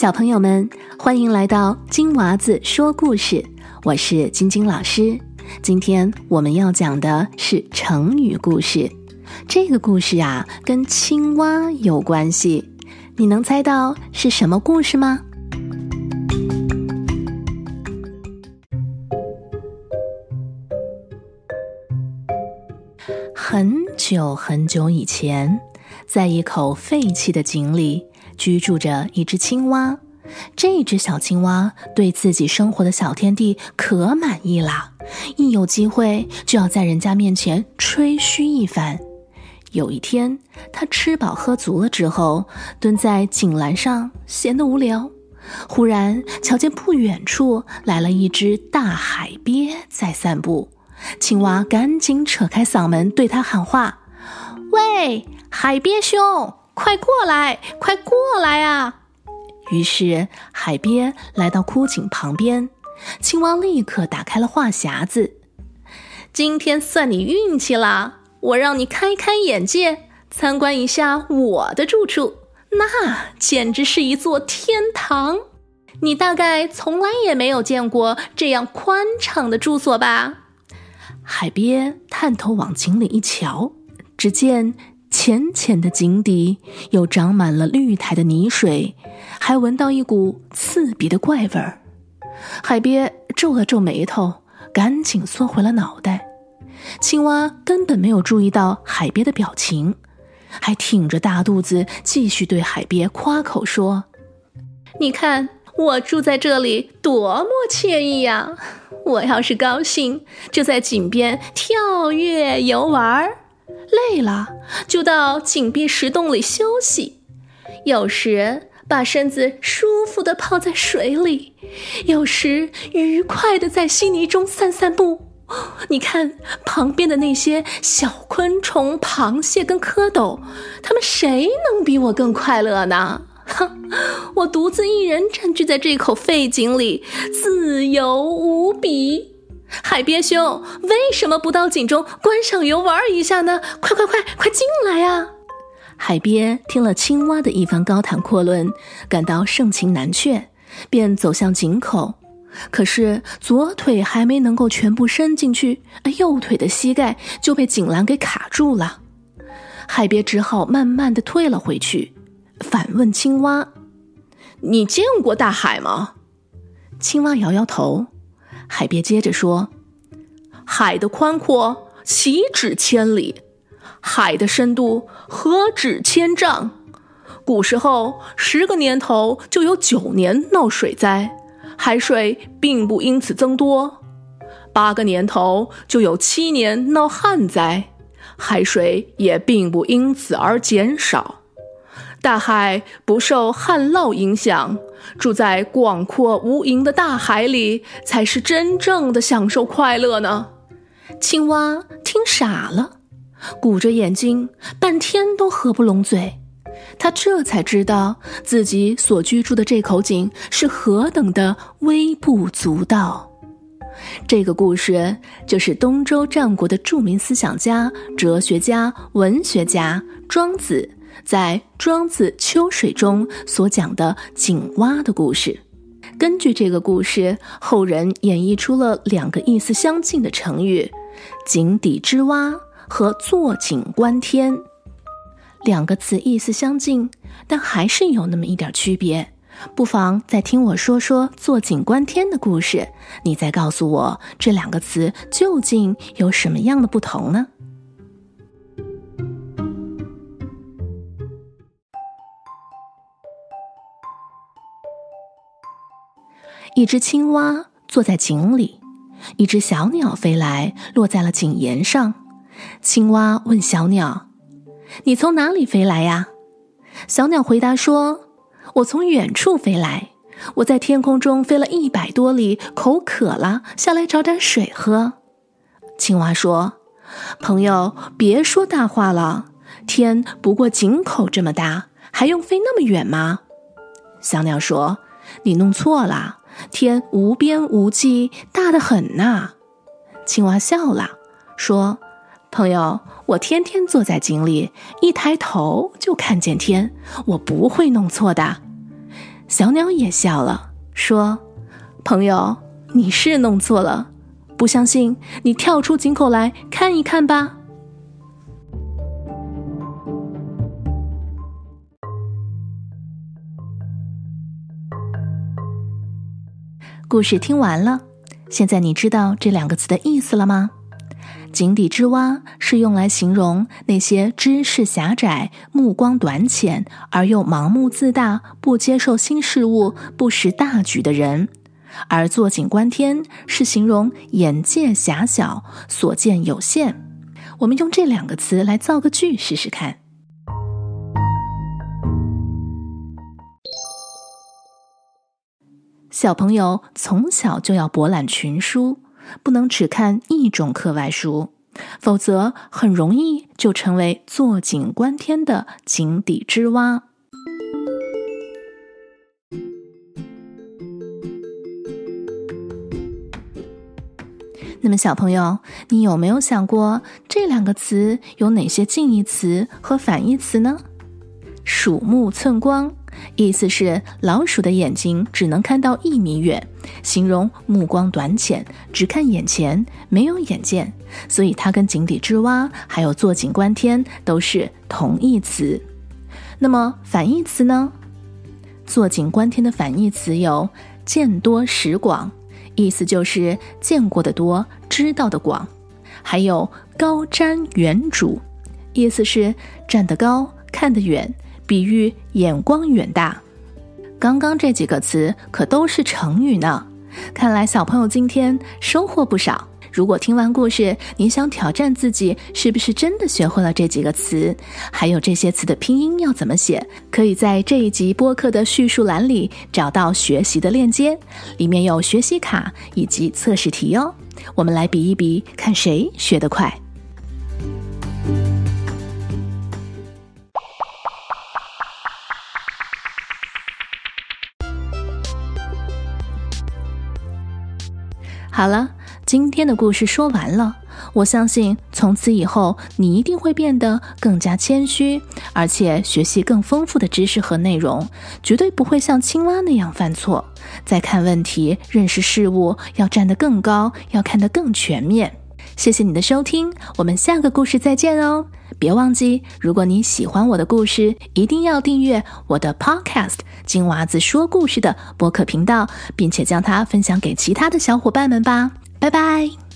小朋友们，欢迎来到金娃子说故事，我是晶晶老师。今天我们要讲的是成语故事，这个故事啊跟青蛙有关系，你能猜到是什么故事吗？很久很久以前，在一口废弃的井里。居住着一只青蛙，这只小青蛙对自己生活的小天地可满意啦，一有机会就要在人家面前吹嘘一番。有一天，它吃饱喝足了之后，蹲在井栏上闲得无聊，忽然瞧见不远处来了一只大海鳖在散步，青蛙赶紧扯开嗓门对它喊话：“喂，海鳖兄！”快过来，快过来啊！于是海鳖来到枯井旁边，青蛙立刻打开了话匣子。今天算你运气了，我让你开开眼界，参观一下我的住处，那简直是一座天堂。你大概从来也没有见过这样宽敞的住所吧？海鳖探头往井里一瞧，只见。浅浅的井底又长满了绿苔的泥水，还闻到一股刺鼻的怪味儿。海鳖皱了皱眉头，赶紧缩回了脑袋。青蛙根本没有注意到海鳖的表情，还挺着大肚子继续对海鳖夸口说：“你看我住在这里多么惬意呀！我要是高兴，就在井边跳跃游玩儿。”累了，就到紧闭石洞里休息；有时把身子舒服地泡在水里，有时愉快地在稀泥中散散步。你看旁边的那些小昆虫、螃蟹跟蝌蚪，他们谁能比我更快乐呢？哼，我独自一人占据在这口废井里，自由无比。海鳖兄，为什么不到井中观赏游玩一下呢？快快快，快进来呀！海鳖听了青蛙的一番高谈阔论，感到盛情难却，便走向井口。可是左腿还没能够全部伸进去，右腿的膝盖就被井栏给卡住了。海鳖只好慢慢的退了回去，反问青蛙：“你见过大海吗？”青蛙摇摇头。海鳖接着说：“海的宽阔岂止千里，海的深度何止千丈。古时候十个年头就有九年闹水灾，海水并不因此增多；八个年头就有七年闹旱灾，海水也并不因此而减少。”大海不受旱涝影响，住在广阔无垠的大海里，才是真正的享受快乐呢。青蛙听傻了，鼓着眼睛，半天都合不拢嘴。他这才知道自己所居住的这口井是何等的微不足道。这个故事就是东周战国的著名思想家、哲学家、文学家庄子。在《庄子·秋水》中所讲的井蛙的故事，根据这个故事，后人演绎出了两个意思相近的成语“井底之蛙”和“坐井观天”。两个词意思相近，但还是有那么一点区别。不妨再听我说说“坐井观天”的故事，你再告诉我这两个词究竟有什么样的不同呢？一只青蛙坐在井里，一只小鸟飞来，落在了井沿上。青蛙问小鸟：“你从哪里飞来呀？”小鸟回答说：“我从远处飞来，我在天空中飞了一百多里，口渴了，下来找点水喝。”青蛙说：“朋友，别说大话了，天不过井口这么大，还用飞那么远吗？”小鸟说：“你弄错了。”天无边无际，大得很呐！青蛙笑了，说：“朋友，我天天坐在井里，一抬头就看见天，我不会弄错的。”小鸟也笑了，说：“朋友，你是弄错了，不相信你跳出井口来看一看吧。”故事听完了，现在你知道这两个词的意思了吗？井底之蛙是用来形容那些知识狭窄、目光短浅而又盲目自大、不接受新事物、不识大局的人；而坐井观天是形容眼界狭小、所见有限。我们用这两个词来造个句试试看。小朋友从小就要博览群书。不能只看一种课外书，否则很容易就成为坐井观天的井底之蛙。那么，小朋友，你有没有想过这两个词有哪些近义词和反义词呢？鼠目寸光。意思是老鼠的眼睛只能看到一米远，形容目光短浅，只看眼前，没有眼见，所以它跟井底之蛙还有坐井观天都是同义词。那么反义词呢？坐井观天的反义词有见多识广，意思就是见过的多，知道的广；还有高瞻远瞩，意思是站得高，看得远。比喻眼光远大，刚刚这几个词可都是成语呢。看来小朋友今天收获不少。如果听完故事，你想挑战自己，是不是真的学会了这几个词？还有这些词的拼音要怎么写？可以在这一集播客的叙述栏里找到学习的链接，里面有学习卡以及测试题哦。我们来比一比，看谁学得快。好了，今天的故事说完了。我相信从此以后，你一定会变得更加谦虚，而且学习更丰富的知识和内容，绝对不会像青蛙那样犯错。在看问题、认识事物，要站得更高，要看得更全面。谢谢你的收听，我们下个故事再见哦！别忘记，如果你喜欢我的故事，一定要订阅我的 Podcast《金娃子说故事》的播客频道，并且将它分享给其他的小伙伴们吧！拜拜。